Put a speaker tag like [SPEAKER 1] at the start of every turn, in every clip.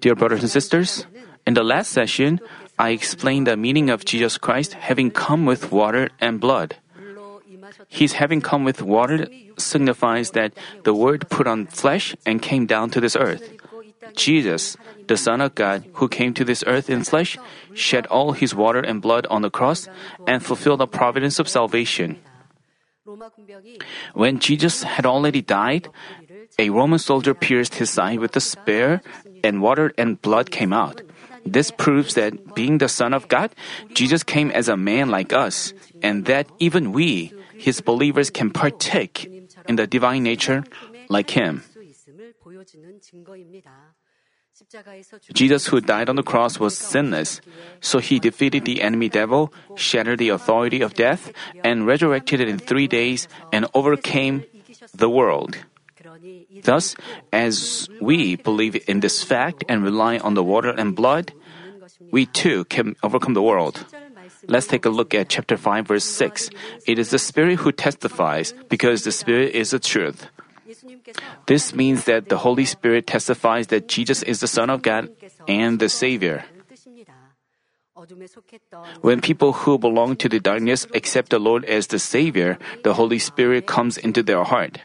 [SPEAKER 1] Dear brothers and sisters, in the last session, I explained the meaning of Jesus Christ having come with water and blood. His having come with water signifies that the Word put on flesh and came down to this earth. Jesus, the Son of God, who came to this earth in flesh, shed all his water and blood on the cross and fulfilled the providence of salvation. When Jesus had already died, a Roman soldier pierced his side with a spear, and water and blood came out. This proves that being the Son of God, Jesus came as a man like us, and that even we, his believers, can partake in the divine nature like him. Jesus, who died on the cross, was sinless, so he defeated the enemy devil, shattered the authority of death, and resurrected it in three days and overcame the world. Thus, as we believe in this fact and rely on the water and blood, we too can overcome the world. Let's take a look at chapter 5, verse 6. It is the Spirit who testifies, because the Spirit is the truth. This means that the Holy Spirit testifies that Jesus is the Son of God and the Savior. When people who belong to the darkness accept the Lord as the Savior, the Holy Spirit comes into their heart.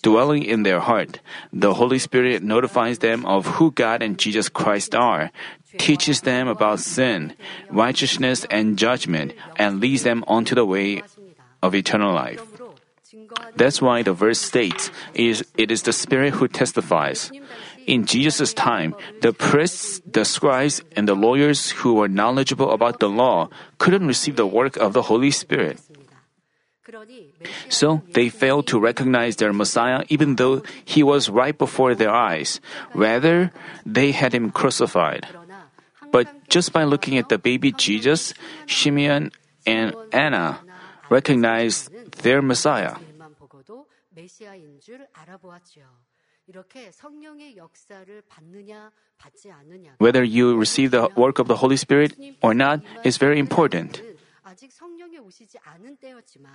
[SPEAKER 1] Dwelling in their heart, the Holy Spirit notifies them of who God and Jesus Christ are, teaches them about sin, righteousness, and judgment, and leads them onto the way of eternal life. That's why the verse states, it is the Spirit who testifies. In Jesus' time, the priests, the scribes, and the lawyers who were knowledgeable about the law couldn't receive the work of the Holy Spirit. So they failed to recognize their Messiah even though he was right before their eyes. Rather, they had him crucified. But just by looking at the baby Jesus, Simeon and Anna recognized their Messiah. Whether you receive the work of the Holy Spirit or not is very important.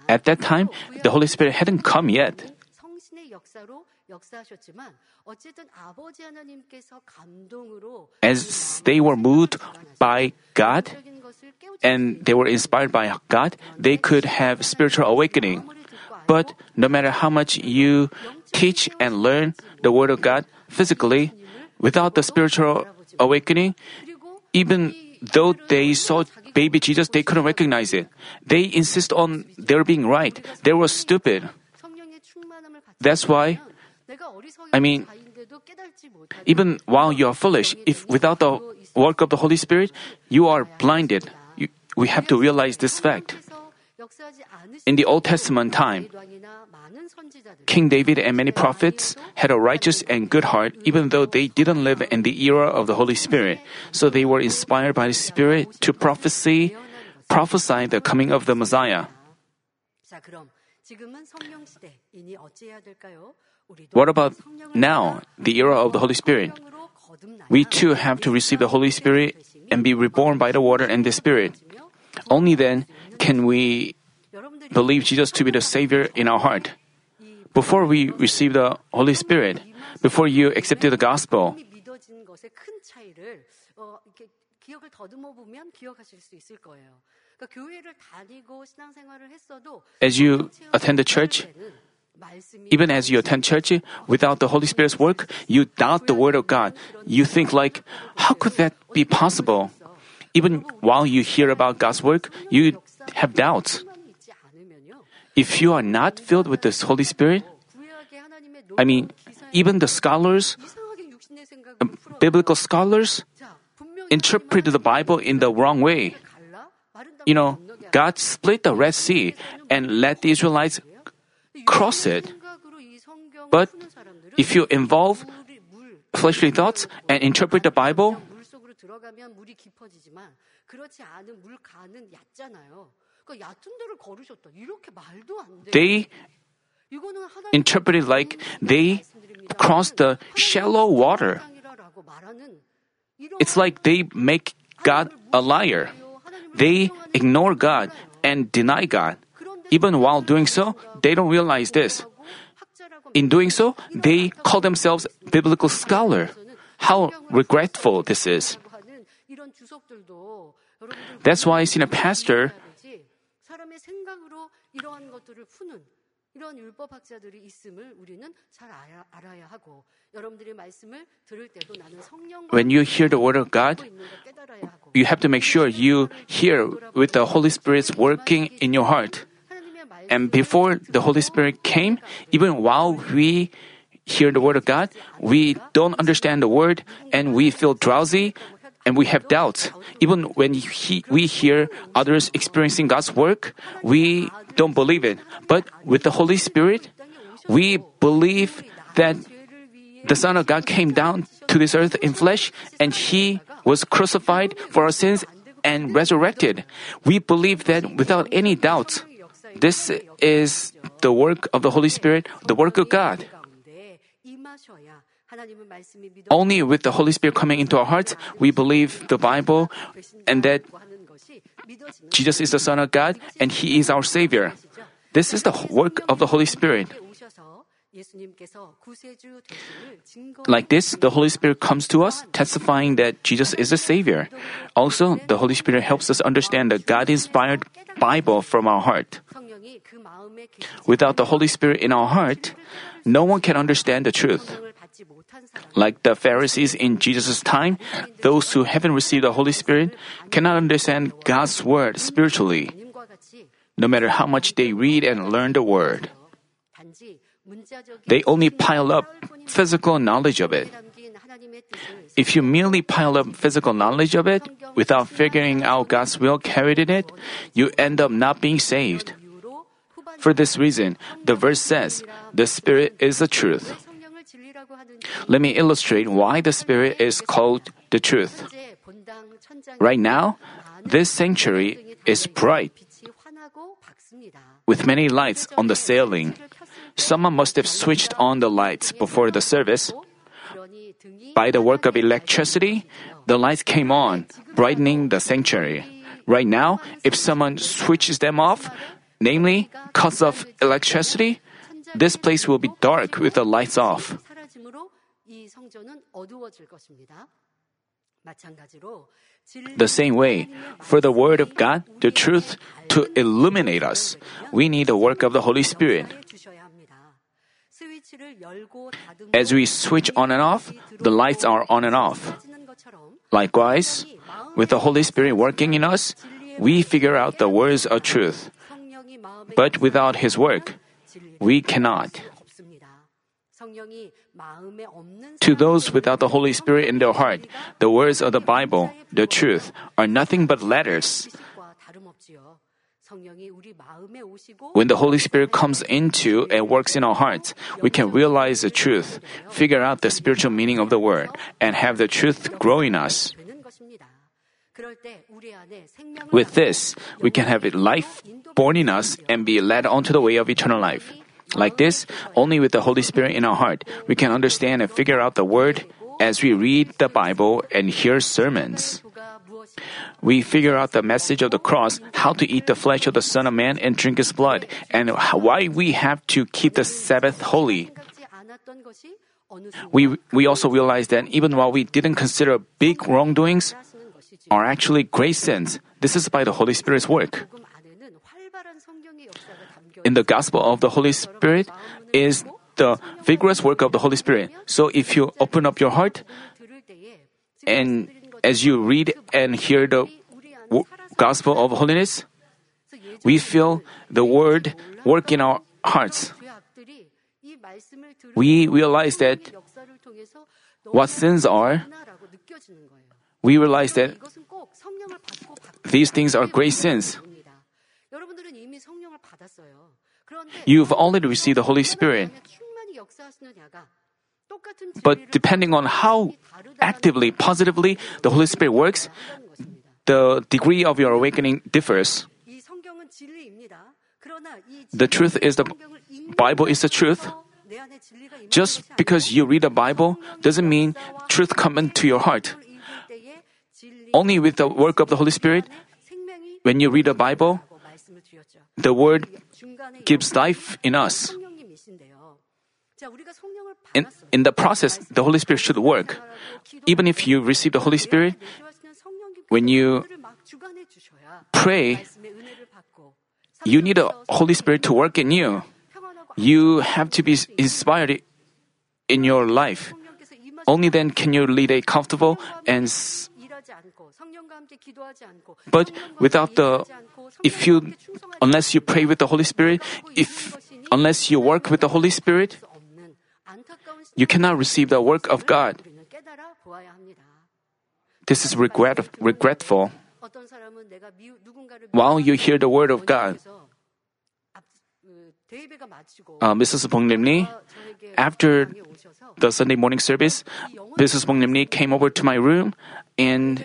[SPEAKER 1] At that time, the Holy Spirit hadn't come yet. As they were moved by God and they were inspired by God, they could have spiritual awakening. But no matter how much you teach and learn the Word of God physically, without the spiritual awakening, even though they saw baby Jesus, they couldn't recognize it. They insist on their being right. They were stupid. That's why, I mean, even while you are foolish, if without the work of the Holy Spirit, you are blinded. You, we have to realize this fact. In the Old Testament time, King David and many prophets had a righteous and good heart even though they didn't live in the era of the Holy Spirit. So they were inspired by the Spirit to prophesy, prophesy the coming of the Messiah. What about now, the era of the Holy Spirit? We too have to receive the Holy Spirit and be reborn by the water and the Spirit. Only then can we believe Jesus to be the Savior in our heart. Before we receive the Holy Spirit, before you accepted the gospel, as you attend the church, even as you attend church, without the Holy Spirit's work, you doubt the Word of God. You think like, how could that be possible? Even while you hear about God's work, you have doubts. If you are not filled with the Holy Spirit, I mean, even the scholars, biblical scholars, interpret the Bible in the wrong way. You know, God split the Red Sea and let the Israelites cross it. But if you involve fleshly thoughts and interpret the Bible, they interpreted like they crossed the shallow water. It's like they make God a liar. They ignore God and deny God. Even while doing so, they don't realize this. In doing so, they call themselves biblical scholar. How regretful this is. That's why
[SPEAKER 2] I see a pastor 이러한 것들을 푸는 이런 율법학자들이 있음을 우리는 잘 알아, 알아야 하고 여러분들의 말씀을 들을 때도 나는 성령과
[SPEAKER 1] when you hear the word of God,
[SPEAKER 2] 있는 걸 깨달아야 하고
[SPEAKER 1] you have to make sure you hear with the Holy Spirit's working in your heart.
[SPEAKER 2] 하나님의 말씀
[SPEAKER 1] And before the Holy Spirit came, even while we hear the word of God, we don't understand the word and we feel drowsy and we have doubts. Even when he, we hear others experiencing God's work, we don't believe it. But with the Holy Spirit, we believe that the Son of God came down to this earth in flesh and he was crucified for our sins and resurrected. We believe that without any doubt. This is the work of the Holy Spirit, the work of God. Only with the Holy Spirit coming into our hearts, we believe the Bible and that Jesus is the Son of God and He is our Savior. This is the work of the Holy Spirit. Like this, the Holy Spirit comes to us, testifying that Jesus is the Savior. Also, the Holy Spirit helps us understand the God inspired Bible from our heart. Without the Holy Spirit in our heart, no one can understand the truth. Like the Pharisees in Jesus' time, those who haven't received the Holy Spirit cannot understand God's Word spiritually, no matter how much they read and learn the Word. They only pile up physical knowledge of it. If you merely pile up physical knowledge of it without figuring out God's will carried in it, you end up not being saved. For this reason, the verse says, The Spirit is the truth. Let me illustrate why the Spirit is called the truth. Right now, this sanctuary is bright with many lights on the ceiling. Someone must have switched on the lights before the service. By the work of electricity, the lights came on, brightening the sanctuary. Right now, if someone switches them off, namely cuts off electricity, this place will be dark with the lights off. The same way, for the Word of God, the truth, to illuminate us, we need the work of the Holy Spirit. As we switch on and off, the lights are on and off. Likewise, with the Holy Spirit working in us, we figure out the words of truth. But without His work, we cannot. To those without the Holy Spirit in their heart, the words of the Bible, the truth, are nothing but letters. When the Holy Spirit comes into and works in our hearts, we can realize the truth, figure out the spiritual meaning of the word, and have the truth grow in us. With this, we can have life born in us and be led onto the way of eternal life. Like this, only with the Holy Spirit in our heart, we can understand and figure out the Word as we read the Bible and hear sermons. We figure out the message of the cross, how to eat the flesh of the Son of Man and drink his blood, and why we have to keep the Sabbath holy. We, we also realize that even while we didn't consider big wrongdoings, are actually great sins. This is by the Holy Spirit's work in the gospel of the Holy Spirit is the vigorous work of the Holy Spirit. So if you open up your heart and as you read and hear the gospel of holiness, we feel the word work in our hearts. We realize that what sins are, we realize that these things are great sins. You've already received the Holy Spirit. But depending on how actively, positively the Holy Spirit works, the degree of your awakening differs. The truth is the Bible is the truth. Just because you read the Bible doesn't mean truth comes into your heart. Only with the work of the Holy Spirit, when you read the Bible, the word gives life in us. In, in the process, the Holy Spirit should work. Even if you receive the Holy Spirit, when you pray, you need the Holy Spirit to work in you. You have to be inspired in your life. Only then can you lead a comfortable and but without the if you, unless you pray with the Holy Spirit, if, unless you work with the Holy Spirit, you cannot receive the work of God. This is regret, regretful. While you hear the word of God, uh, Mrs.
[SPEAKER 2] Bong Lim
[SPEAKER 1] after the Sunday morning service, Mrs. Bong Lim came over to my room and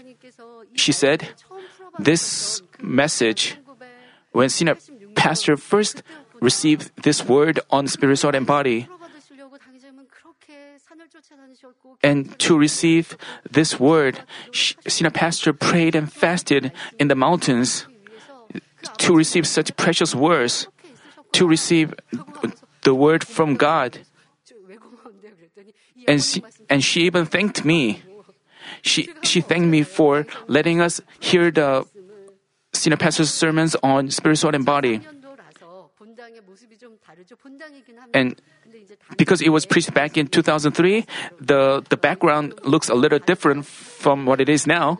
[SPEAKER 1] she said, This message, when senior pastor first received this word on spirit, soul, and body, and to receive this word, senior pastor prayed and fasted in the mountains to receive such precious words, to receive the word from God. And she, and she even thanked me. She, she thanked me for letting us hear the senior pastor's sermons on spiritual and body. And because it was preached back in 2003, the, the background looks a little different from what it is now.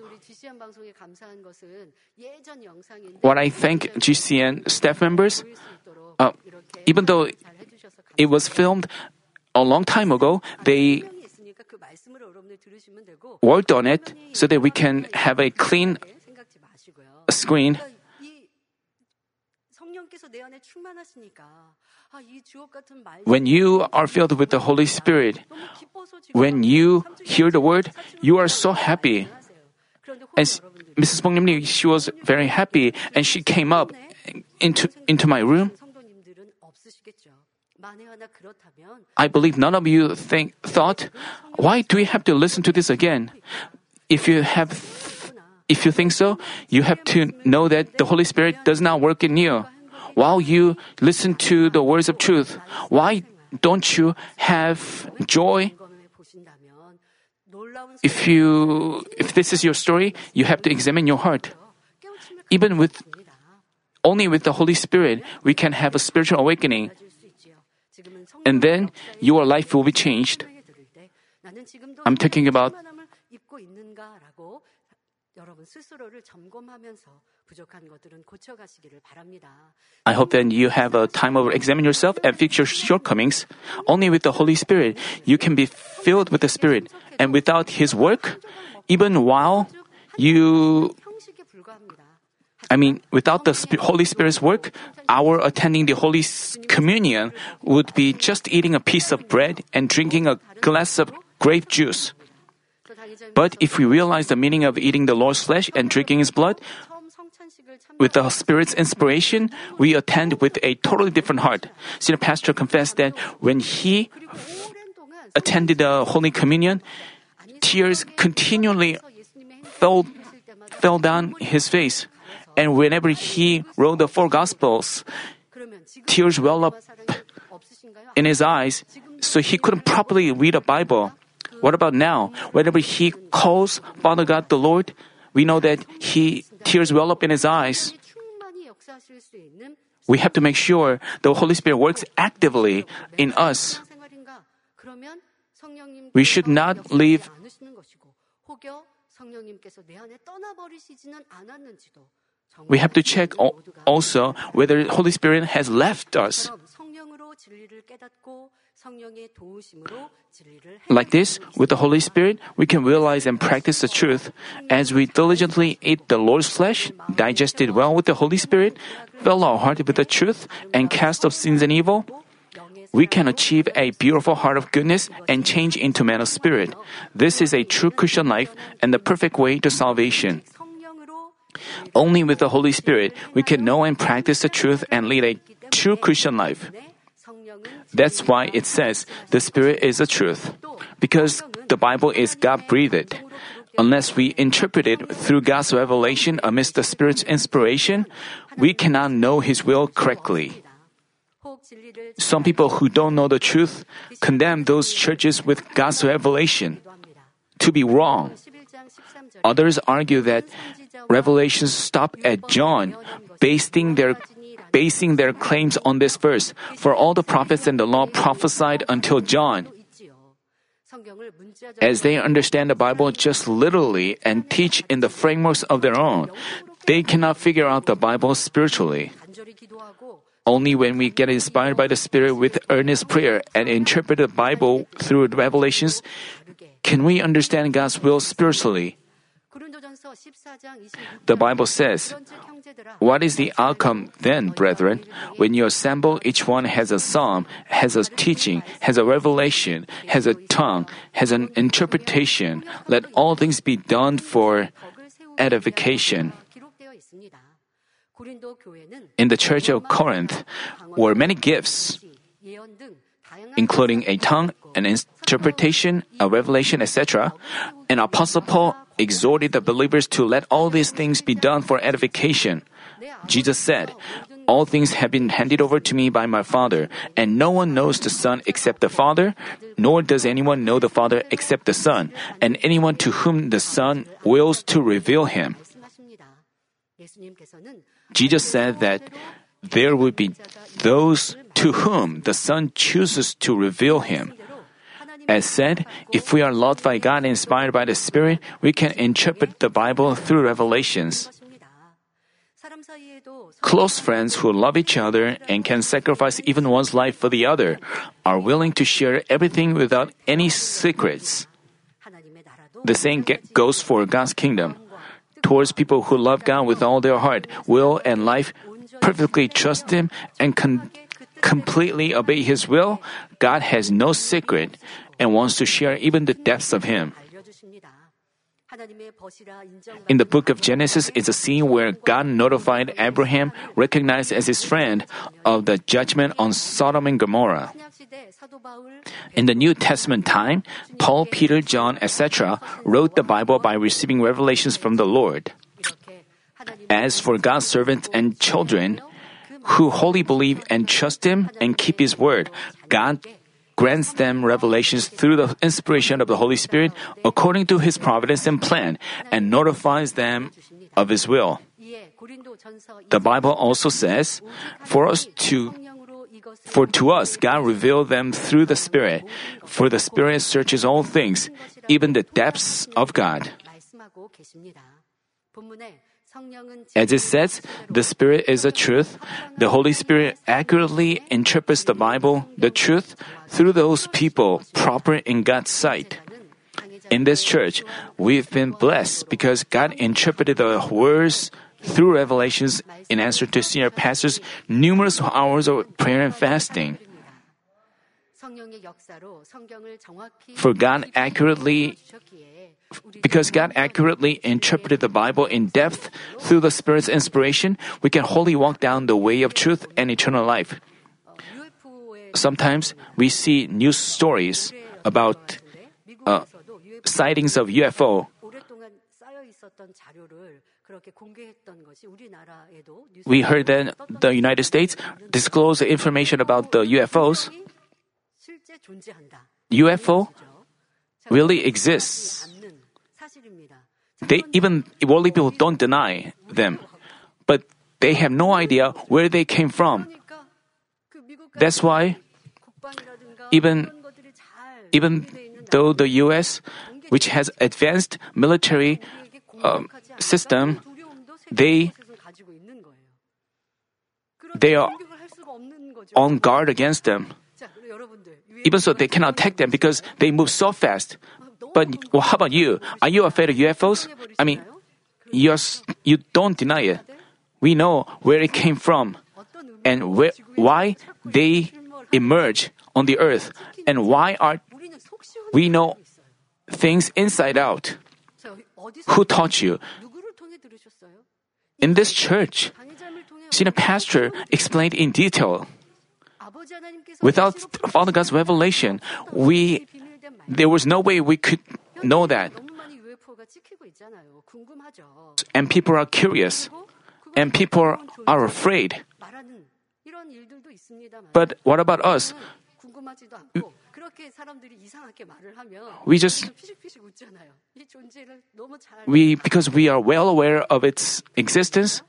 [SPEAKER 1] What I thank GCN staff members, uh, even though it was filmed a long time ago, they worked on it so that we can have a clean screen. When you are filled with the Holy Spirit, when you hear the word, you are so happy. And Mrs. Bong she was very happy, and she came up into into my room. I believe none of you think thought, why do we have to listen to this again? If you have if you think so, you have to know that the Holy Spirit does not work in you. While you listen to the words of truth, why don't you have joy? If you if this is your story, you have to examine your heart. Even with only with the Holy Spirit, we can have a spiritual awakening. And then your life will be changed. I'm talking about
[SPEAKER 2] 여러분 스스로를 점검하면서 부족한 것들은 고쳐가시기를 바랍니다.
[SPEAKER 1] I hope that you have a time of examine yourself and fix your shortcomings. Only with the Holy Spirit, you can be filled with the Spirit. And without His work, even while you,
[SPEAKER 2] 형식에 불과합니다.
[SPEAKER 1] I mean, without the Sp- Holy Spirit's work, our attending the Holy S- Communion would be just eating a piece of bread and drinking a glass of grape juice. But if we realize the meaning of eating the Lord's flesh and drinking his blood, with the Spirit's inspiration, we attend with a totally different heart. Senior pastor confessed that when he attended the Holy Communion, tears continually fell, fell down his face. And whenever he wrote the four Gospels, tears well up in his eyes, so he couldn't properly read the Bible. What about now? Whenever he calls Father God the Lord, we know that he tears well up in his eyes. We have to make sure the Holy Spirit works actively in us. We should not leave we have to check also whether Holy Spirit has left us. Like this, with the Holy Spirit, we can realize and practice the truth. As we diligently eat the Lord's flesh, digest it well with the Holy Spirit, fill our heart with the truth, and cast off sins and evil, we can achieve a beautiful heart of goodness and change into man of spirit. This is a true Christian life and the perfect way to salvation. Only with the Holy Spirit we can know and practice the truth and lead a true Christian life. That's why it says the Spirit is the truth, because the Bible is God breathed. Unless we interpret it through God's revelation amidst the Spirit's inspiration, we cannot know His will correctly. Some people who don't know the truth condemn those churches with God's revelation to be wrong. Others argue that revelations stop at John, basing their basing their claims on this verse. For all the prophets and the law prophesied until John. As they understand the Bible just literally and teach in the frameworks of their own, they cannot figure out the Bible spiritually. Only when we get inspired by the Spirit with earnest prayer and interpret the Bible through revelations can we understand God's will spiritually. The Bible says, What is the outcome then, brethren? When you assemble, each one has a psalm, has a teaching, has a revelation, has a tongue, has an interpretation. Let all things be done for edification. In the church of Corinth were many gifts, including a tongue, an interpretation, a revelation, etc. And Apostle Paul exhorted the believers to let all these things be done for edification. Jesus said, All things have been handed over to me by my Father, and no one knows the Son except the Father, nor does anyone know the Father except the Son, and anyone to whom the Son wills to reveal him. Jesus said that there would be those to whom the Son chooses to reveal him. As said, if we are loved by God and inspired by the Spirit, we can interpret the Bible through revelations. Close friends who love each other and can sacrifice even one's life for the other are willing to share everything without any secrets. The same goes for God's kingdom. Towards people who love God with all their heart, will, and life, perfectly trust Him, and con- completely obey His will, God has no secret and wants to share even the depths of Him. In the book of Genesis is a scene where God notified Abraham, recognized as his friend, of the judgment on Sodom and Gomorrah. In the New Testament time, Paul, Peter, John, etc., wrote the Bible by receiving revelations from the Lord. As for God's servants and children, who wholly believe and trust Him and keep His word, God grants them revelations through the inspiration of the Holy Spirit according to His providence and plan, and notifies them of His will. The Bible also says, for us to for to us God revealed them through the Spirit, for the Spirit searches all things, even the depths of God. As it says, the Spirit is the truth. The Holy Spirit accurately interprets the Bible, the truth, through those people proper in God's sight. In this church, we've been blessed because God interpreted the words through revelations in answer to senior pastors' numerous hours of prayer and fasting. For God accurately because God accurately interpreted the Bible in depth through the Spirit's inspiration, we can wholly walk down the way of truth and eternal life. Sometimes we see news stories about uh, sightings of UFO. We heard that the United States disclosed information about the UFOs. UFO really exists. They even worldly people don't deny them, but they have no idea where they came from. That's why even even though the U.S., which has advanced military um, system, they they are on guard against them. Even so, they cannot attack them because they move so fast. But well, how about you? Are you afraid of UFOs? I mean, you're, you don't deny it. We know where it came from and where, why they emerge on the earth and why are we know things inside out. Who taught you? In this church, senior pastor explained in detail. Without Father God's revelation, we there was no way we could know that. And people are curious. And people are afraid. But what about us? We just we because we are well aware of its existence.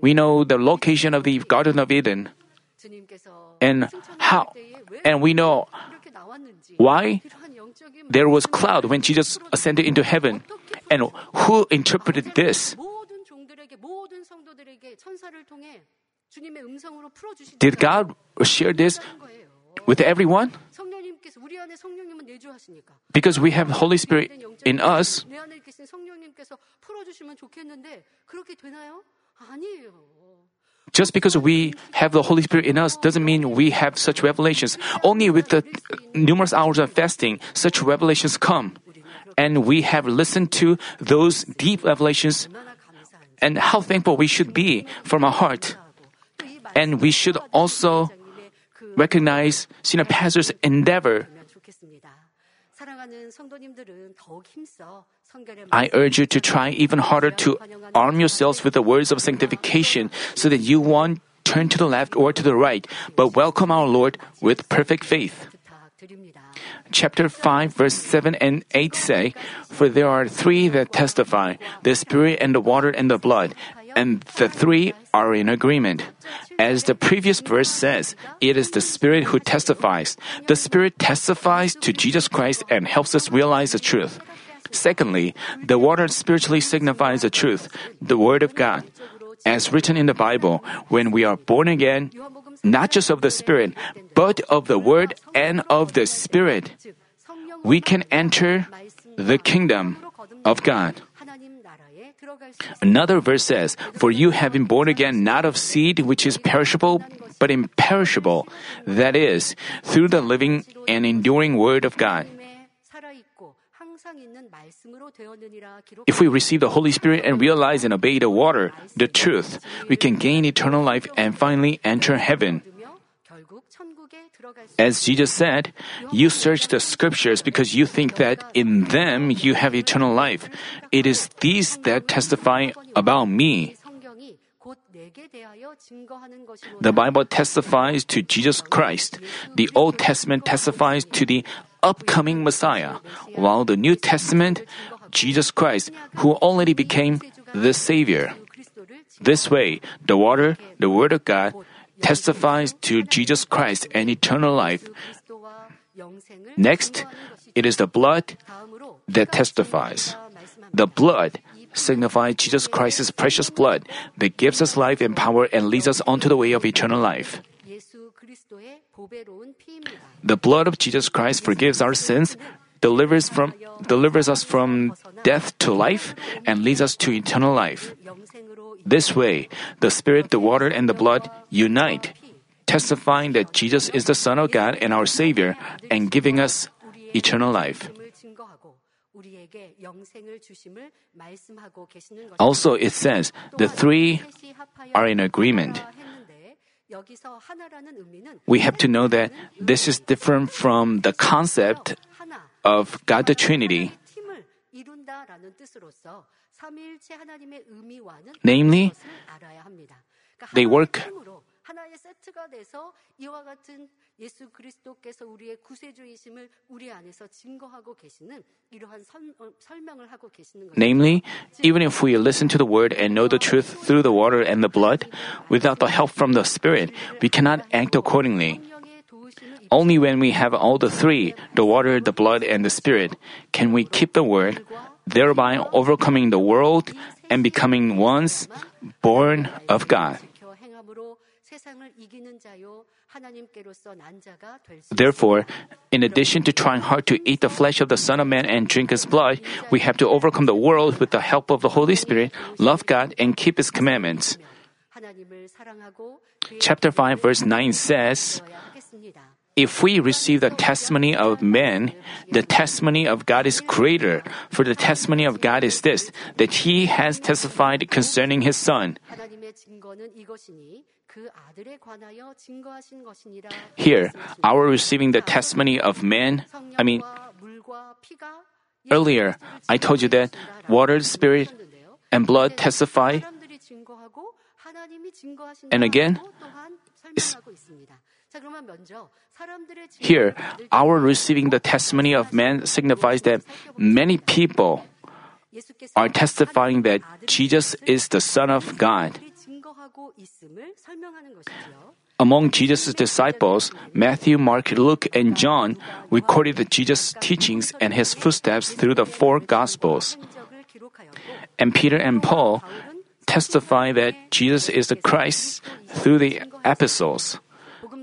[SPEAKER 1] We know the location of the Garden of Eden, and how, and we know why there was cloud when Jesus ascended into heaven and who interpreted this? Did God share this with everyone? Because we have Holy Spirit in us. Just because we have the Holy Spirit in us doesn't mean we have such revelations. Only with the numerous hours of fasting, such revelations come. And we have listened to those deep revelations and how thankful we should be from our heart. And we should also recognize senior pastor's endeavor I urge you to try even harder to arm yourselves with the words of sanctification so that you won't turn to the left or to the right, but welcome our Lord with perfect faith. Chapter 5, verse 7 and 8 say, For there are three that testify the Spirit and the water and the blood, and the three are in agreement. As the previous verse says, it is the Spirit who testifies. The Spirit testifies to Jesus Christ and helps us realize the truth. Secondly, the water spiritually signifies the truth, the Word of God. As written in the Bible, when we are born again, not just of the Spirit, but of the Word and of the Spirit, we can enter the kingdom of God. Another verse says, For you have been born again not of seed which is perishable, but imperishable, that is, through the living and enduring word of God. If we receive the Holy Spirit and realize and obey the water, the truth, we can gain eternal life and finally enter heaven. As Jesus said, you search the scriptures because you think that in them you have eternal life. It is these that testify about me. The Bible testifies to Jesus Christ. The Old Testament testifies to the upcoming Messiah, while the New Testament, Jesus Christ, who already became the Savior. This way, the water, the Word of God, testifies to Jesus Christ and eternal life. Next, it is the blood that testifies. The blood signifies Jesus Christ's precious blood that gives us life and power and leads us onto the way of eternal life. The blood of Jesus Christ forgives our sins, delivers from delivers us from death to life, and leads us to eternal life. This way, the Spirit, the water, and the blood unite, testifying that Jesus is the Son of God and our Savior, and giving us eternal life. Also, it says the three are in agreement. We have to know that this is different from the concept of God the Trinity.
[SPEAKER 2] 팀을 이룬다라는 뜻으로서 삼위일체 하나님의 의미와는
[SPEAKER 1] Namely,
[SPEAKER 2] 것을 알아야 합니다. 그러니까
[SPEAKER 1] they
[SPEAKER 2] 하나의
[SPEAKER 1] work-
[SPEAKER 2] 팀으로 하나의 세트가 돼서 이와 같은 예수 그리스도께서 우리의 구세주이심을 우리 안에서 증거하고 계시는 이러한 선- 어, 설명을 하고 계시는 거죠.
[SPEAKER 1] Namely, even if we listen to the word and know the truth through the water and the blood, without the help from the Spirit, we cannot act accordingly.
[SPEAKER 2] 성령의 도우심을
[SPEAKER 1] Only when we have all the three, the water, the blood, and the Spirit, can we keep the word, thereby overcoming the world and becoming ones born of God. Therefore, in addition to trying hard to eat the flesh of the Son of Man and drink his blood, we have to overcome the world with the help of the Holy Spirit, love God, and keep his commandments. Chapter 5, verse 9 says, if we receive the testimony of men, the testimony of God is greater, for the testimony of God is this, that he has testified concerning his son. Here, our receiving the testimony of men, I mean, earlier I told you that water, spirit, and blood testify and again, here, our receiving the testimony of man signifies that many people are testifying that Jesus is the Son of God. Among Jesus' disciples, Matthew, Mark, Luke, and John recorded Jesus' teachings and his footsteps through the four Gospels. And Peter and Paul testify that Jesus is the Christ through the epistles.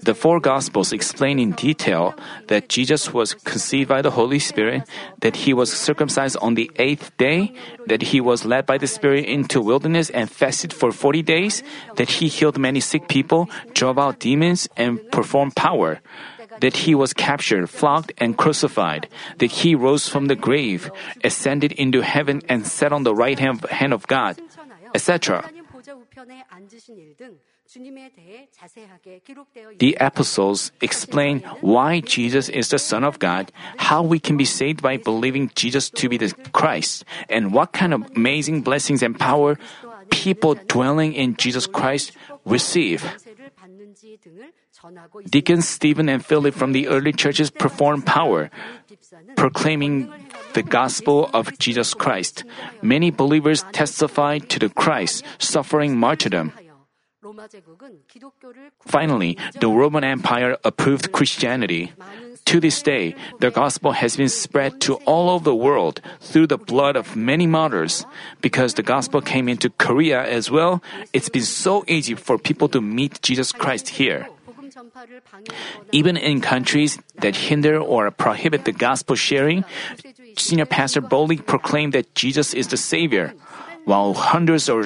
[SPEAKER 1] The four Gospels explain in detail that Jesus was conceived by the Holy Spirit, that he was circumcised on the eighth day, that he was led by the Spirit into wilderness and fasted for 40 days, that he healed many sick people, drove out demons, and performed power, that he was captured, flogged, and crucified, that he rose from the grave, ascended into heaven, and sat on the right hand of God etc. The apostles explain why Jesus is the Son of God, how we can be saved by believing Jesus to be the Christ, and what kind of amazing blessings and power people dwelling in Jesus Christ receive. Deacons Stephen and Philip from the early churches perform power, proclaiming the gospel of Jesus Christ. Many believers testified to the Christ suffering martyrdom. Finally, the Roman Empire approved Christianity. To this day, the gospel has been spread to all over the world through the blood of many martyrs. Because the gospel came into Korea as well, it's been so easy for people to meet Jesus Christ here. Even in countries that hinder or prohibit the gospel sharing, senior pastor boldly proclaimed that Jesus is the Savior. While hundreds or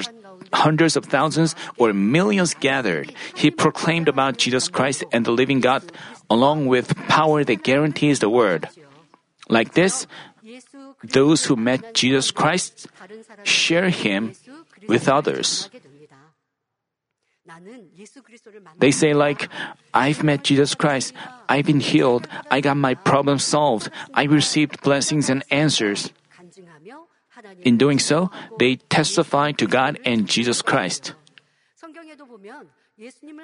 [SPEAKER 1] hundreds of thousands or millions gathered, he proclaimed about Jesus Christ and the living God along with power that guarantees the word. Like this, those who met Jesus Christ share him with others. They say like, I've met Jesus Christ. I've been healed. I got my problem solved. I received blessings and answers. In doing so, they testify to God and Jesus Christ.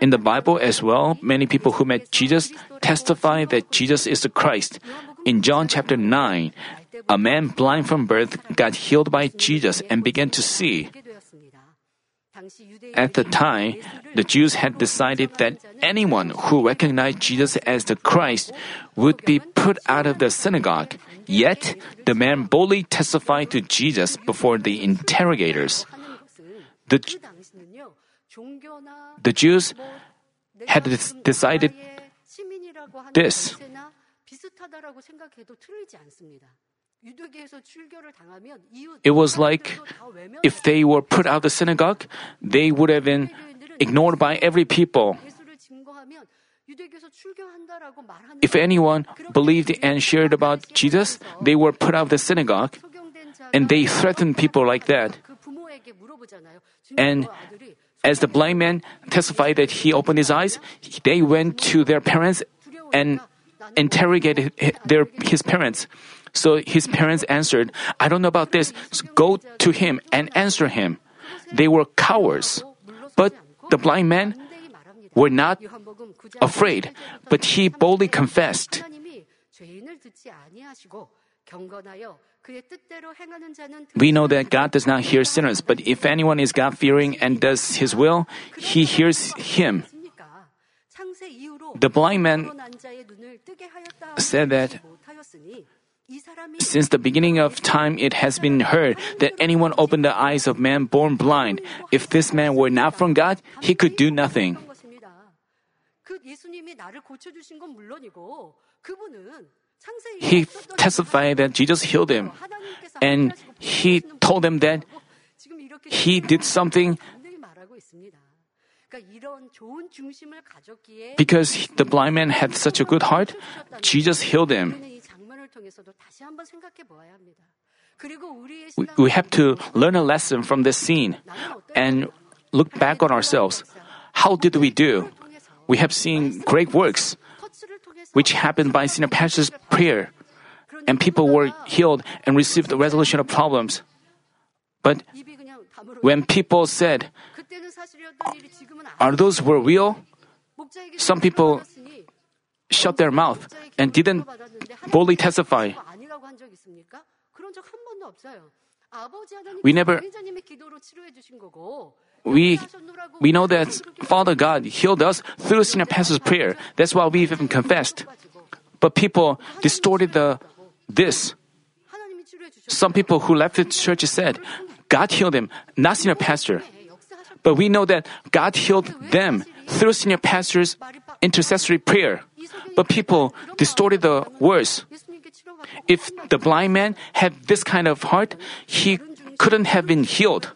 [SPEAKER 1] In the Bible as well, many people who met Jesus testify that Jesus is the Christ. In John chapter 9, a man blind from birth got healed by Jesus and began to see. At the time, the Jews had decided that anyone who recognized Jesus as the Christ would be put out of the synagogue. Yet, the man boldly testified to Jesus before the interrogators. The, the Jews had decided this. It was like if they were put out of the synagogue, they would have been ignored by every people. If anyone believed and shared about Jesus, they were put out of the synagogue and they threatened people like that. And as the blind man testified that he opened his eyes, they went to their parents and interrogated their, his parents. So his parents answered, I don't know about this. So go to him and answer him. They were cowards. But the blind man were not afraid, but he boldly confessed. We know that God does not hear sinners, but if anyone is God fearing and does his will, he hears him. The blind man said that since the beginning of time, it has been heard that anyone opened the eyes of man born blind. If this man were not from God, he could do nothing. He testified that Jesus healed him, and he told them that he did something because the blind man had such a good heart. Jesus healed him. We have to learn a lesson from this scene and look back on ourselves. How did we do? We have seen great works, which happened by Senior Pastor's prayer, and people were healed and received the resolution of problems. But when people said, Are those were real? Some people shut their mouth and didn't boldly testify. We never we we know that Father God healed us through senior pastor's prayer. That's why we've even confessed. But people distorted the this. Some people who left the church said, God healed him, not senior pastor. But we know that God healed them through senior pastor's intercessory prayer, but people distorted the words. If the blind man had this kind of heart, he couldn't have been healed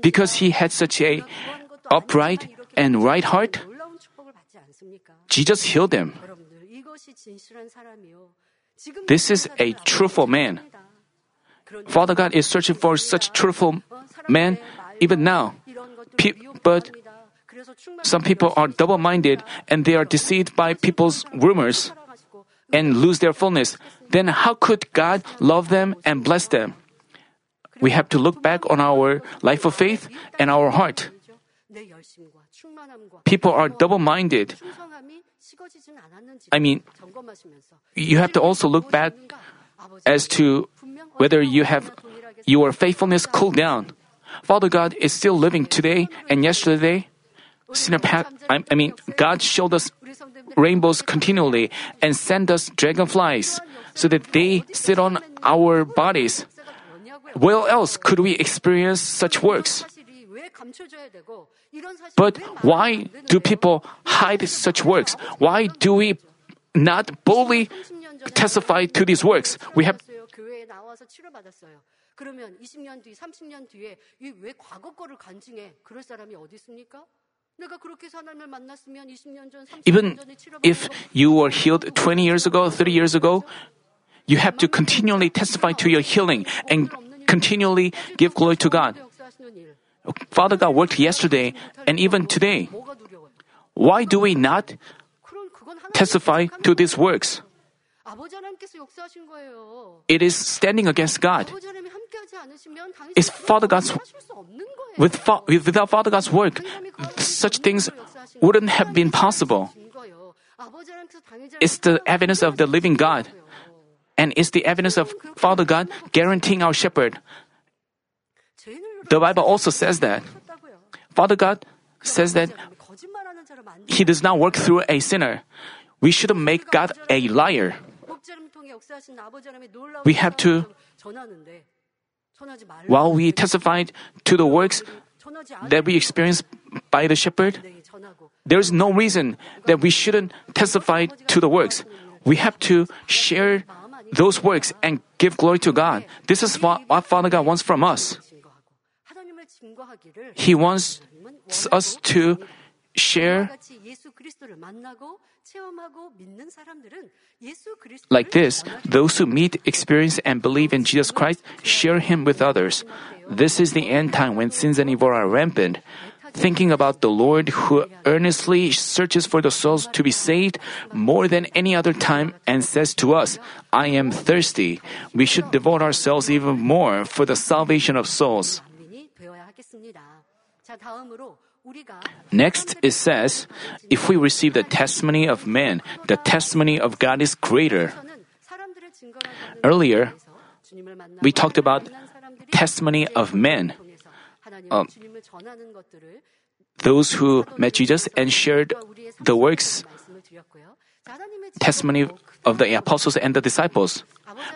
[SPEAKER 1] because he had such a upright and right heart. Jesus healed him. This is a truthful man. Father God is searching for such truthful men even now. Pe- but some people are double minded and they are deceived by people's rumors and lose their fullness. Then how could God love them and bless them? We have to look back on our life of faith and our heart. People are double minded. I mean, you have to also look back as to whether you have your faithfulness cooled down. Father God is still living today and yesterday Sinner pa- I, I mean, God showed us rainbows continually and sent us dragonflies so that they sit on our bodies. Where else could we experience such works? But why do people hide such works? Why do we not boldly testify to these works? We have
[SPEAKER 2] 교회에 나와서 치료받았어요. 그러면 20년 뒤, 30년 뒤에 이 왜 과거 거를 간증해? 그럴 사람이 어디 있습니까?
[SPEAKER 1] Even if you were healed 20 years ago, 30 years ago, you have to continually testify to your healing and continually give glory to God. Father God worked yesterday and even today. Why do we not testify to these works? It is standing against God. It's Father God's with fa- without Father God's work, such things wouldn't have been possible. It's the evidence of the living God, and it's the evidence of Father God guaranteeing our shepherd. The Bible also says that Father God says that He does not work through a sinner. We shouldn't make God a liar. We have to while we testified to the works that we experienced by the shepherd, there is no reason that we shouldn't testify to the works. We have to share those works and give glory to God. This is what, what Father God wants from us. He wants us to share
[SPEAKER 2] 같이 예수 그리스도를 만나고 체험하고 믿는 사람들은 예수 그리스도를
[SPEAKER 1] like this.
[SPEAKER 2] 전하게
[SPEAKER 1] Those who meet, experience, and believe in Jesus Christ share Him with others. This is the end time when sins and evil are rampant. Thinking about the Lord who earnestly searches for the souls to be saved more than any other time and says to us, I am thirsty. We should devote ourselves even more for the salvation of souls.
[SPEAKER 2] 국민이 되어야 하겠습니다. 자, 다음으로 우리가
[SPEAKER 1] Next, it says, if we receive the testimony of men, the testimony of God is greater. Earlier, we talked about testimony of men.
[SPEAKER 2] Uh, um,
[SPEAKER 1] those who met Jesus and shared the works, testimony of the apostles and the disciples.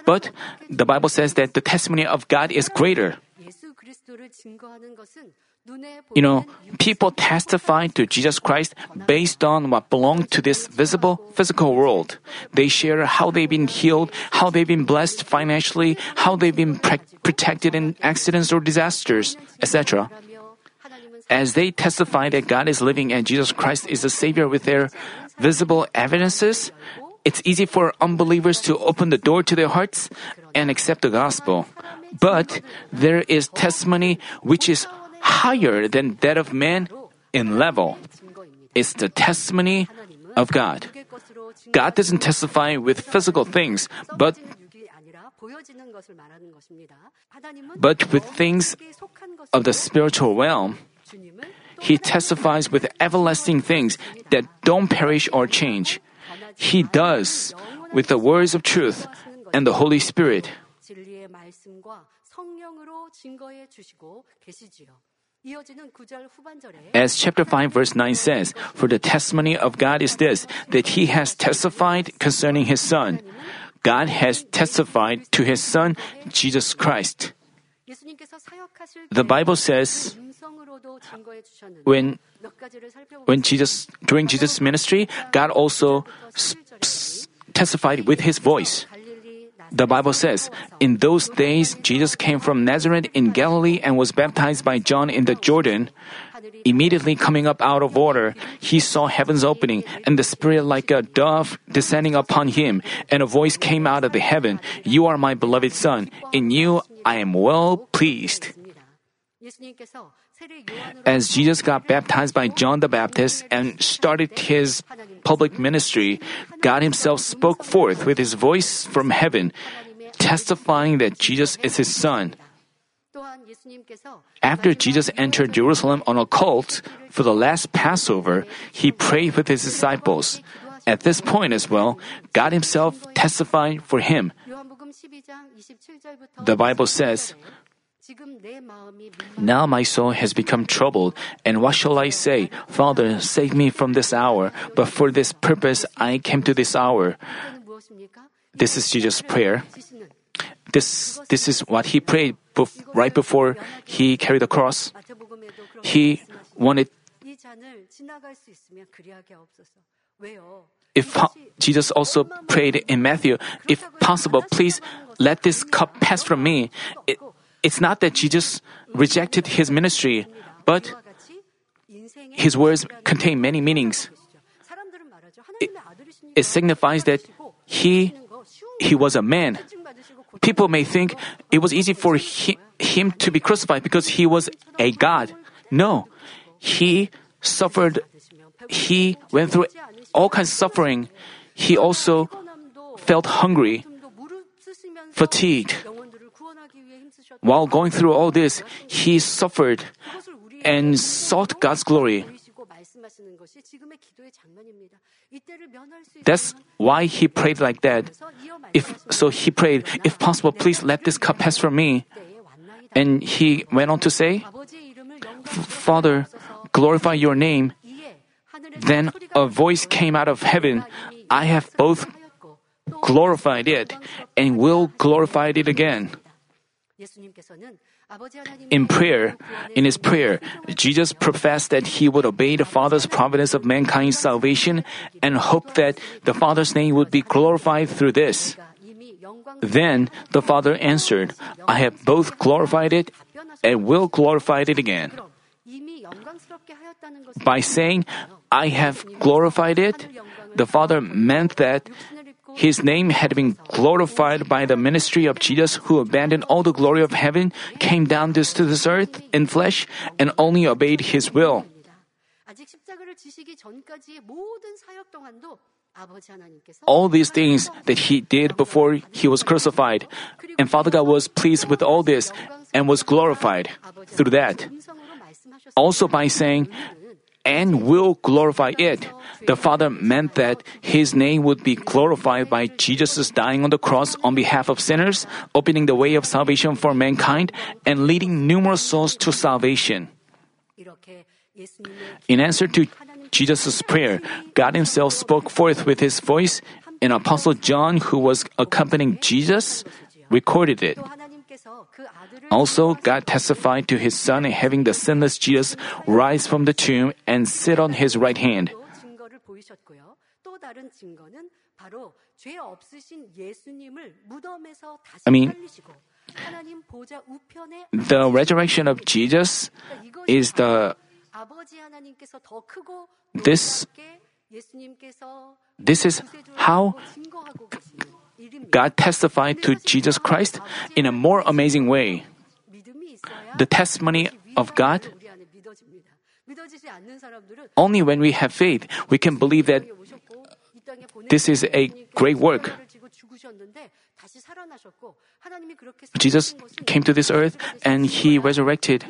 [SPEAKER 1] But the Bible says that the testimony of God is greater. You know, people testify to Jesus Christ based on what belonged to this visible physical world. They share how they've been healed, how they've been blessed financially, how they've been pre- protected in accidents or disasters, etc. As they testify that God is living and Jesus Christ is the Savior with their visible evidences, it's easy for unbelievers to open the door to their hearts and accept the gospel. But there is testimony which is higher than that of man in level. It's the testimony of God. God doesn't testify with physical things, but but with things of the spiritual realm. He testifies with everlasting things that don't perish or change. He does with the words of truth and the Holy Spirit. As chapter 5 verse 9 says, For the testimony of God is this, that he has testified concerning his son. God has testified to his son, Jesus Christ. The Bible says, when, when Jesus, during Jesus' ministry, God also sp- testified with his voice. The Bible says, In those days, Jesus came from Nazareth in Galilee and was baptized by John in the Jordan. Immediately coming up out of water, he saw heavens opening and the Spirit like a dove descending upon him. And a voice came out of the heaven You are my beloved Son. In you I am well pleased. As Jesus got baptized by John the Baptist and started his public ministry, God Himself spoke forth with His voice from heaven, testifying that Jesus is His Son. After Jesus entered Jerusalem on a colt for the last Passover, He prayed with His disciples. At this point as well, God Himself testified for Him. The Bible says, now my soul has become troubled, and what shall I say? Father, save me from this hour, but for this purpose I came to this hour. This is Jesus' prayer. This, this is what he prayed bef- right before he carried the cross. He wanted. If po- Jesus also prayed in Matthew, if possible, please let this cup pass from me. It, it's not that Jesus rejected his ministry, but his words contain many meanings.
[SPEAKER 2] It,
[SPEAKER 1] it signifies that he he was a man. People may think it was easy for he, him to be crucified because he was a god. No, he suffered. He went through all kinds of suffering. He also felt hungry, fatigued, while going through all this, he suffered and sought God's glory. That's why he prayed like that. If so, he prayed, if possible, please let this cup pass from me. And he went on to say, Father, glorify your name. Then a voice came out of heaven. I have both glorified it and will glorify it again. In prayer, in his prayer, Jesus professed that he would obey the Father's providence of mankind's salvation and hoped that the Father's name would be glorified through this. Then the Father answered, I have both glorified it and will glorify it again. By saying, I have glorified it, the Father meant that his name had been glorified by the ministry of Jesus, who abandoned all the glory of heaven, came down to this earth in flesh, and only obeyed his will. All these things that he did before he was crucified, and Father God was pleased with all this and was glorified through that. Also by saying, and will glorify it. The Father meant that His name would be glorified by Jesus' dying on the cross on behalf of sinners, opening the way of salvation for mankind, and leading numerous souls to salvation. In answer to Jesus' prayer, God Himself spoke forth with His voice, and Apostle John, who was accompanying Jesus, recorded it. Also, God testified to his Son having the sinless Jesus rise from the tomb and sit on his right hand. I mean, the resurrection of Jesus is the this this is how God testified to Jesus Christ in a more amazing way. The testimony of God only when we have faith we can believe that this is a great work. Jesus came to this earth and he resurrected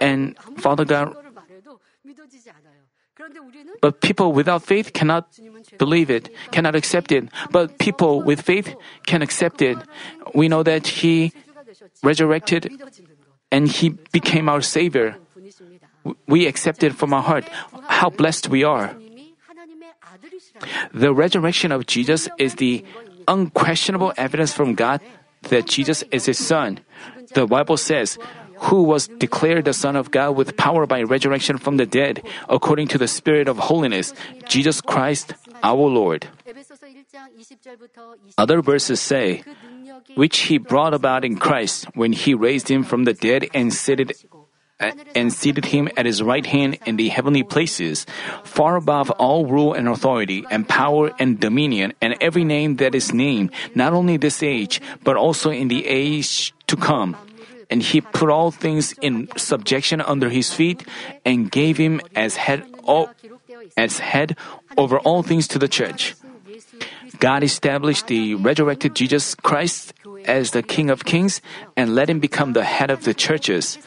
[SPEAKER 1] and Father God but people without faith cannot believe it, cannot accept it. But people with faith can accept it. We know that He resurrected and He became our Savior. We accept it from our heart. How blessed we are. The resurrection of Jesus is the unquestionable evidence from God that Jesus is His Son. The Bible says, who was declared the Son of God with power by resurrection from the dead, according to the Spirit of holiness, Jesus Christ, our Lord. Other verses say, which he brought about in Christ when he raised him from the dead and seated uh, and seated him at his right hand in the heavenly places, far above all rule and authority and power and dominion and every name that is named, not only this age, but also in the age to come. And he put all things in subjection under his feet and gave him as head, as head over all things to the church. God established the resurrected Jesus Christ as the King of Kings and let him become the head of the churches.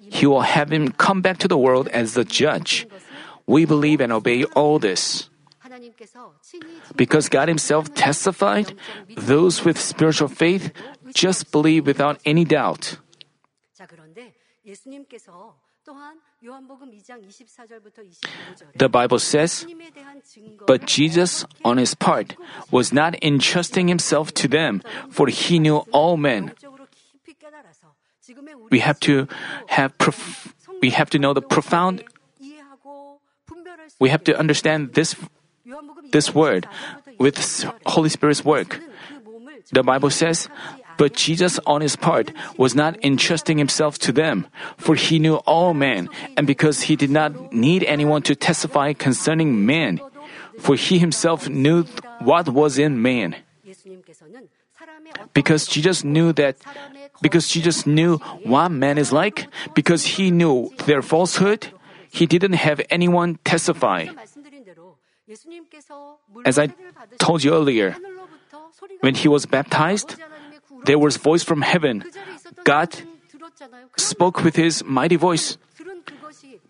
[SPEAKER 1] He will have him come back to the world as the judge. We believe and obey all this. Because God Himself testified, those with spiritual faith just believe without any doubt. The Bible says, But Jesus, on his part, was not entrusting himself to them, for he knew all men. We have to have prof- we have to know the profound we have to understand this this word with Holy Spirit's work. The Bible says, but Jesus, on his part, was not entrusting himself to them, for he knew all men, and because he did not need anyone to testify concerning men, for he himself knew what was in man. Because Jesus knew that, because Jesus knew what man is like, because he knew their falsehood, he didn't have anyone testify. As I told you earlier, when he was baptized, there was voice from heaven. God spoke with his mighty voice.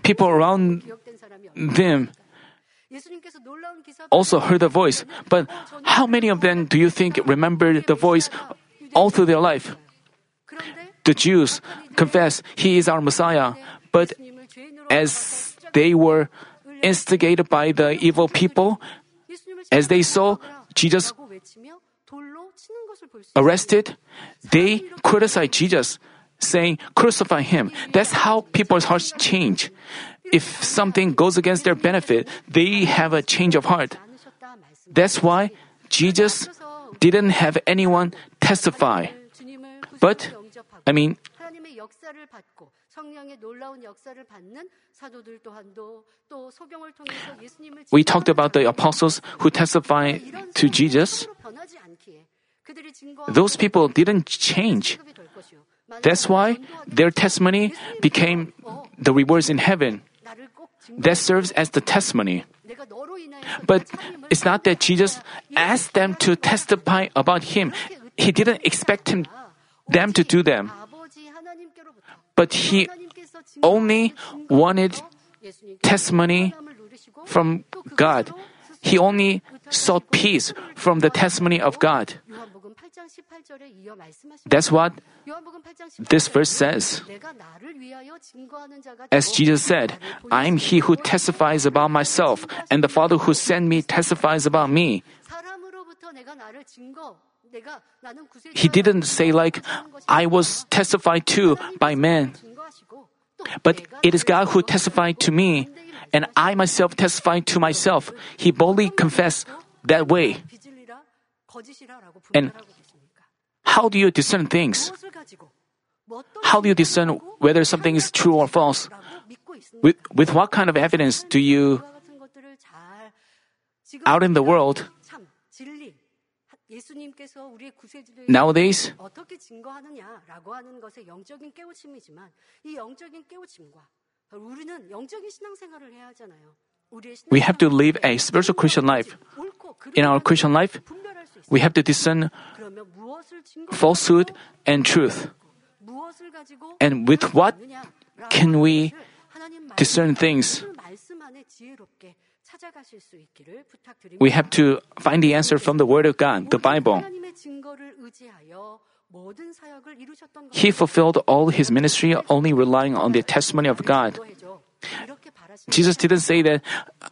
[SPEAKER 1] People around them also heard the voice, but how many of them do you think remembered the voice all through their life? The Jews confess he is our Messiah, but as they were instigated by the evil people, as they saw Jesus arrested, they criticize Jesus, saying, Crucify him. That's how people's hearts change. If something goes against their benefit, they have a change of heart. That's why Jesus didn't have anyone testify. But, I mean, we talked about the apostles who testify to Jesus. Those people didn't change. That's why their testimony became the rewards in heaven. That serves as the testimony. But it's not that Jesus asked them to testify about him. He didn't expect him, them to do them. But he only wanted testimony from God. He only sought peace from the testimony of God. That's what this verse says. As Jesus said, I am he who testifies about myself, and the Father who sent me testifies about me. He didn't say, like, I was testified to by
[SPEAKER 2] men,
[SPEAKER 1] but it is God who testified to me, and I myself testified to myself. He boldly confessed that way. And how do you discern things? How do you discern whether something is true or false? With, with what kind of evidence do you, out in the world, Nowadays, we have to live a spiritual Christian life. In our Christian life, we have to discern falsehood and truth. And with what can we discern things? We have to find the answer from the Word of God, the Bible. He fulfilled all his ministry only relying on the testimony of God. Jesus didn't say that,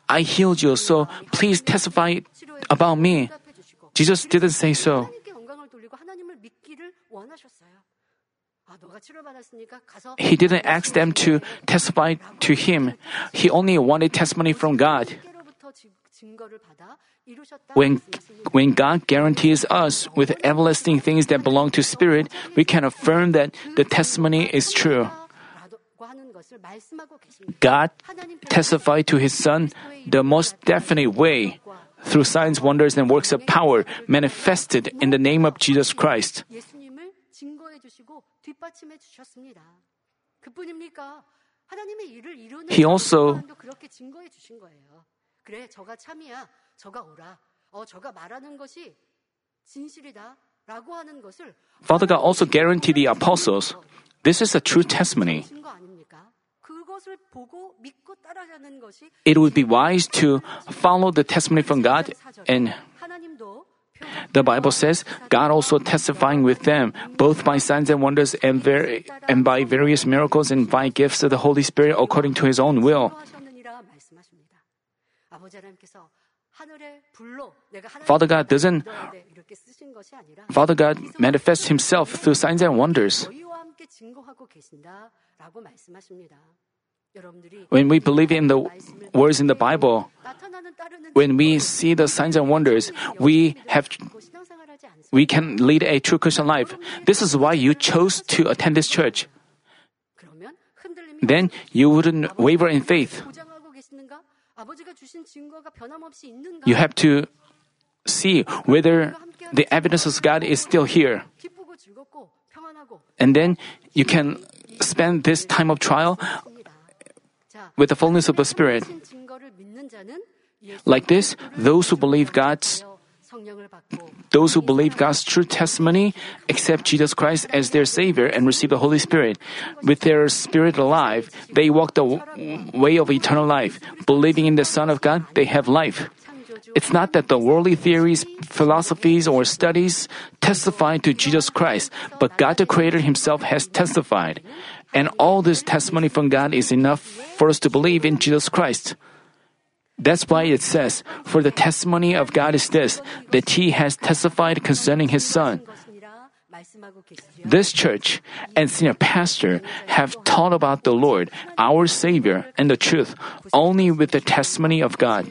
[SPEAKER 1] I healed you, so please testify about me. Jesus didn't say so. He didn't ask them to testify to him. He only wanted testimony from God. When, when God guarantees us with everlasting things that belong to Spirit, we can affirm that the testimony is true. God testified to His Son the most definite way through signs, wonders, and works of power manifested in the name of Jesus Christ. He also 그래, 저가 참이야. 저가 오라. 어, 저가 말하는 것이 진실이다. 라고 하는 것을 Father God also guaranteed the apostles, this is a true testimony. It would be wise to follow the testimony from God and the Bible says God also testifying with them, both by signs and wonders and, ver- and by various miracles and by gifts of the Holy Spirit according to his own will. Father God doesn't Father God manifests himself through signs and wonders. When we believe in the words in the Bible, when we see the signs and wonders, we have we can lead a true Christian life. This is why you chose to attend this church. Then you wouldn't waver in faith. You have to see whether the evidence of God is still here. And then you can spend this time of trial with the fullness of the Spirit. Like this, those who believe God's those who believe God's true testimony accept Jesus Christ as their Savior and receive the Holy Spirit. With their spirit alive, they walk the way of eternal life. Believing in the Son of God, they have life. It's not that the worldly theories, philosophies, or studies testify to Jesus Christ, but God the Creator Himself has testified. And all this testimony from God is enough for us to believe in Jesus Christ. That's why it says, For the testimony of God is this, that He has testified concerning His Son. This church and senior pastor have taught about the Lord, our Savior, and the truth only with the testimony of God.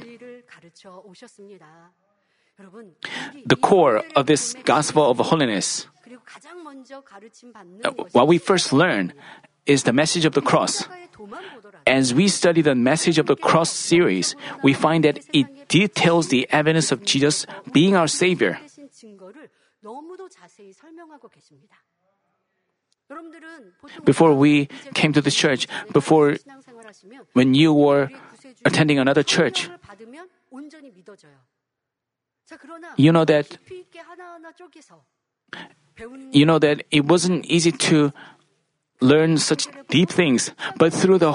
[SPEAKER 1] The core of this gospel of holiness, uh, what we first learn, is the message of the cross. As we study the Message of the Cross series, we find that it details the evidence of Jesus being our Savior. Before we came to the church, before when you were attending another church, you know that you know that it wasn't easy to learn such deep things, but through the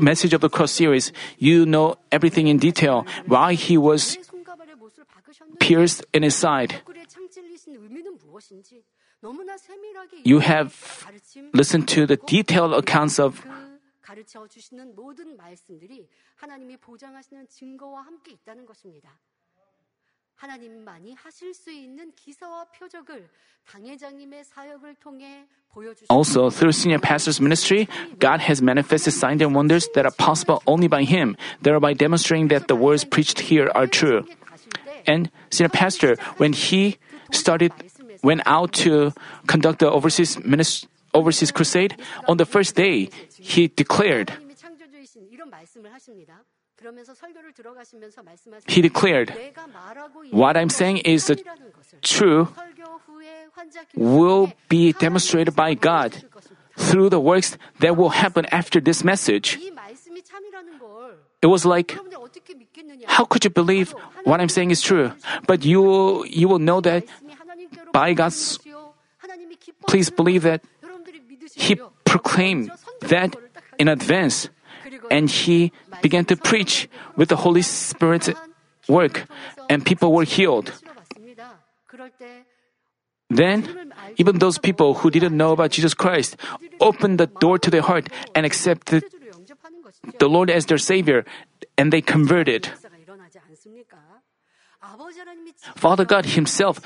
[SPEAKER 1] message of the cross series, you know everything in detail. Why he was pierced in his side. You have listened to the detailed accounts of 가르쳐 주시는 모든 말씀들이 하나님이 보장하시는 증거와 함께 있다는 것입니다. 하나님만이 하실 수 있는 기사와 표적을 당회장님의 사역을 통해 Also, through senior pastor's ministry, God has manifested signs and wonders that are possible only by Him, thereby demonstrating that the words preached here are true. And senior pastor, when he started, went out to conduct the overseas ministry, overseas crusade, on the first day, he declared, he declared, What I'm saying is the true will be demonstrated by God through the works that will happen after this message. It was like, how could you believe what I'm saying is true? But you, you will know that by God's, please believe that He proclaimed that in advance and he began to preach with the Holy Spirit's work, and people were healed. Then, even those people who didn't know about Jesus Christ opened the door to their heart and accepted the Lord as their Savior, and they converted. Father God Himself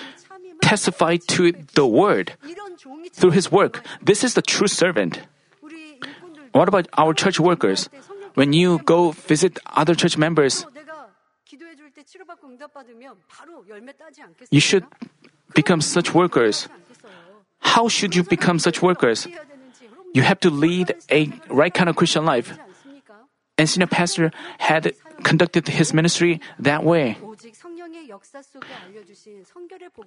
[SPEAKER 1] testified to the Word through His work. This is the true servant. What about our church workers? When you go visit other church members, you should become such workers. How should you become such workers? You have to lead a right kind of Christian life. And senior pastor had conducted his ministry that way.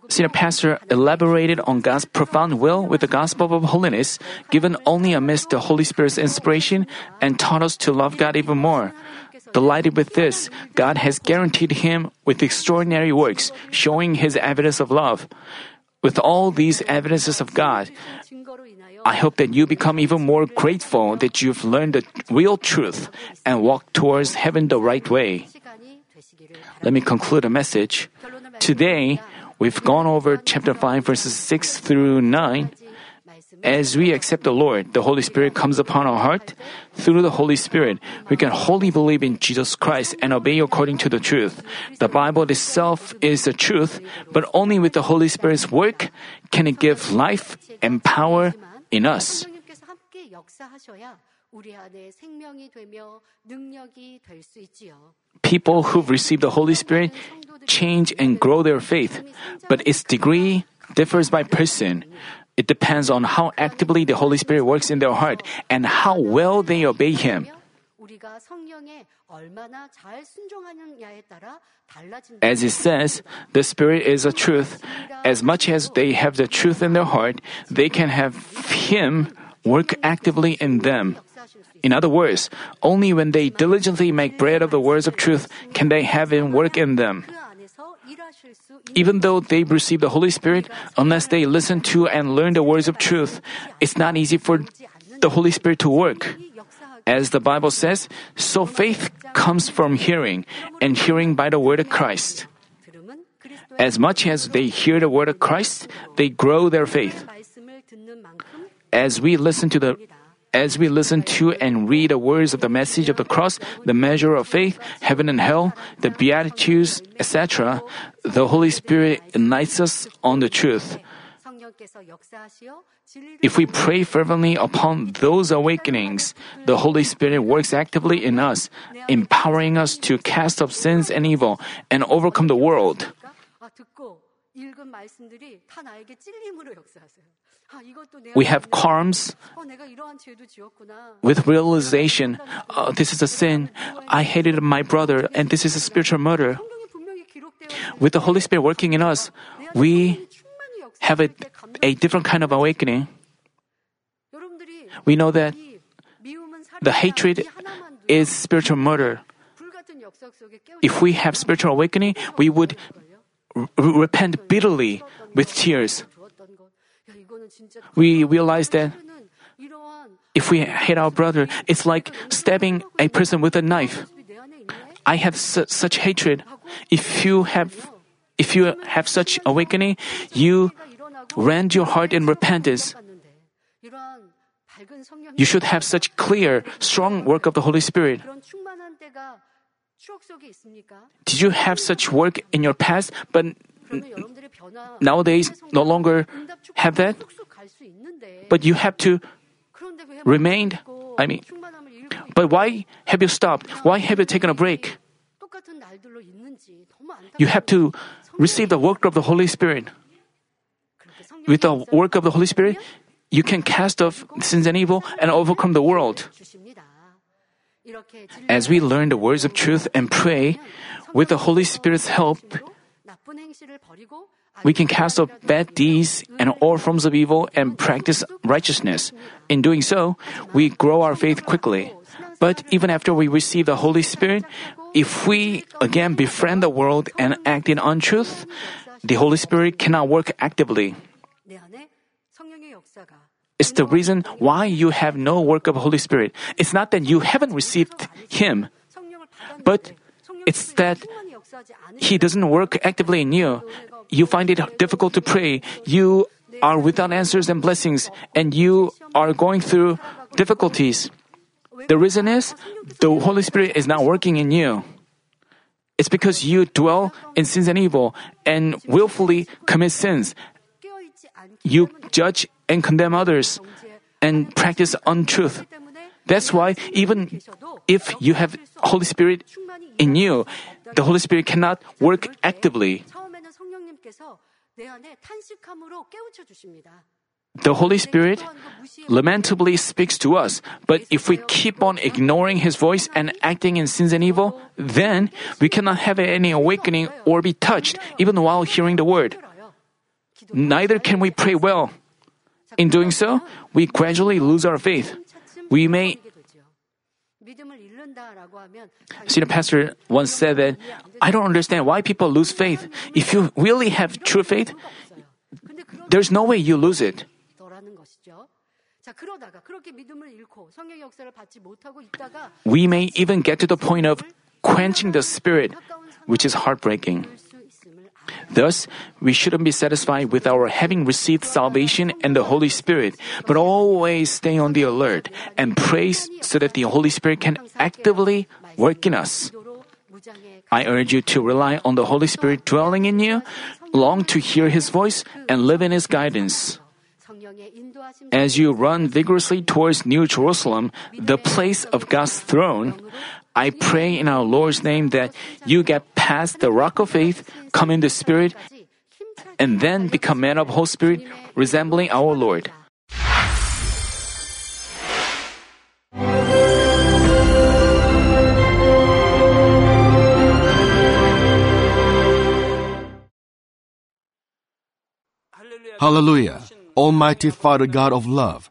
[SPEAKER 1] Senior pastor elaborated on God's profound will with the gospel of holiness, given only amidst the Holy Spirit's inspiration, and taught us to love God even more. Delighted with this, God has guaranteed him with extraordinary works, showing his evidence of love. With all these evidences of God, I hope that you become even more grateful that you've learned the real truth and walk towards heaven the right way.
[SPEAKER 2] 시간이 되시기를
[SPEAKER 1] Let me conclude a message.
[SPEAKER 2] 결론을
[SPEAKER 1] Today, we've gone over chapter 5, verses 6 through 9.
[SPEAKER 2] 말씀을
[SPEAKER 1] As we accept the Lord, the Holy Spirit comes upon our heart. Through the Holy Spirit, we can wholly believe in Jesus Christ and obey according to the truth. The Bible itself is the truth, but only with the Holy Spirit's work can it give life and power in us.
[SPEAKER 2] 성령님께서 함께 역사하셔야 우리 안에 생명이 되며 능력이 될 수 있지요.
[SPEAKER 1] people who've received the Holy Spirit change and grow their faith, but its degree differs by person. It depends on how actively the Holy Spirit works in their heart and how well they obey Him. As it says, the Spirit is a truth. As much as they have the truth in their heart, they can have Him work actively in them. In other words, only when they diligently make bread of the words of truth can they have Him work in them. Even though they receive the Holy Spirit, unless they listen to and learn the words of truth, it's not easy for the Holy Spirit to work. As the Bible says, so faith comes from hearing, and hearing by the word of Christ. As much as they hear the word of Christ, they grow their faith. As we listen to the as we listen to and read the words of the message of the cross, the measure of faith, heaven and hell, the Beatitudes, etc., the Holy Spirit enlightens us on the truth. If we pray fervently upon those awakenings, the Holy Spirit works actively in us, empowering us to cast off sins and evil and overcome the world. We have
[SPEAKER 2] karms
[SPEAKER 1] with realization this is a sin. I hated my brother, and this is a spiritual murder. With the Holy Spirit working in us, we have a, a different kind of awakening. We know that the hatred is spiritual murder. If we have spiritual awakening, we would r- repent bitterly with tears we realize that if we hate our brother, it's like stabbing a person with a knife. I have su- such hatred. If you have, if you have such awakening, you rend your heart in repentance. You should have such clear, strong work of the Holy Spirit. Did you have such work in your past, but nowadays no longer have that. But you have to
[SPEAKER 2] remain.
[SPEAKER 1] I mean, but why have you stopped? Why have you taken a break? You have to receive the work of the Holy Spirit. With the work of the Holy Spirit, you can cast off sins and evil and overcome the world. As we learn the words of truth and pray, with the Holy Spirit's help, we can cast off bad deeds and all forms of evil and practice righteousness. In doing so, we grow our faith quickly. But even after we receive the Holy Spirit, if we again befriend the world and act in untruth, the Holy Spirit cannot work actively. It's the reason why you have no work of Holy Spirit. It's not that you haven't received Him, but it's that he doesn't work actively in you. You find it difficult to pray. You are without answers and blessings, and you are going through difficulties. The reason is the Holy Spirit is not working in you. It's because you dwell in sins and evil and willfully commit sins. You judge and condemn others and practice untruth. That's why even if you have Holy Spirit in you, the Holy Spirit cannot work actively. The Holy Spirit lamentably speaks to us, but if we keep on ignoring His voice and acting in sins and evil, then we cannot have any awakening or be touched even while hearing the word. Neither can we pray well. In doing so, we gradually lose our faith. We may Senior pastor once said that, I don't understand why people lose faith. If you really have true faith, there's no way you lose it. We may even get to the point of quenching the spirit, which is heartbreaking. Thus, we shouldn't be satisfied with our having received salvation and the Holy Spirit, but always stay on the alert and pray so that the Holy Spirit can actively work in us. I urge you to rely on the Holy Spirit dwelling in you, long to hear His voice, and live in His guidance. As you run vigorously towards New Jerusalem, the place of God's throne, I pray in our Lord's name that you get past the rock of faith, come in the Spirit, and then become men of Holy spirit, resembling our Lord.
[SPEAKER 3] Hallelujah. Almighty Father God of love,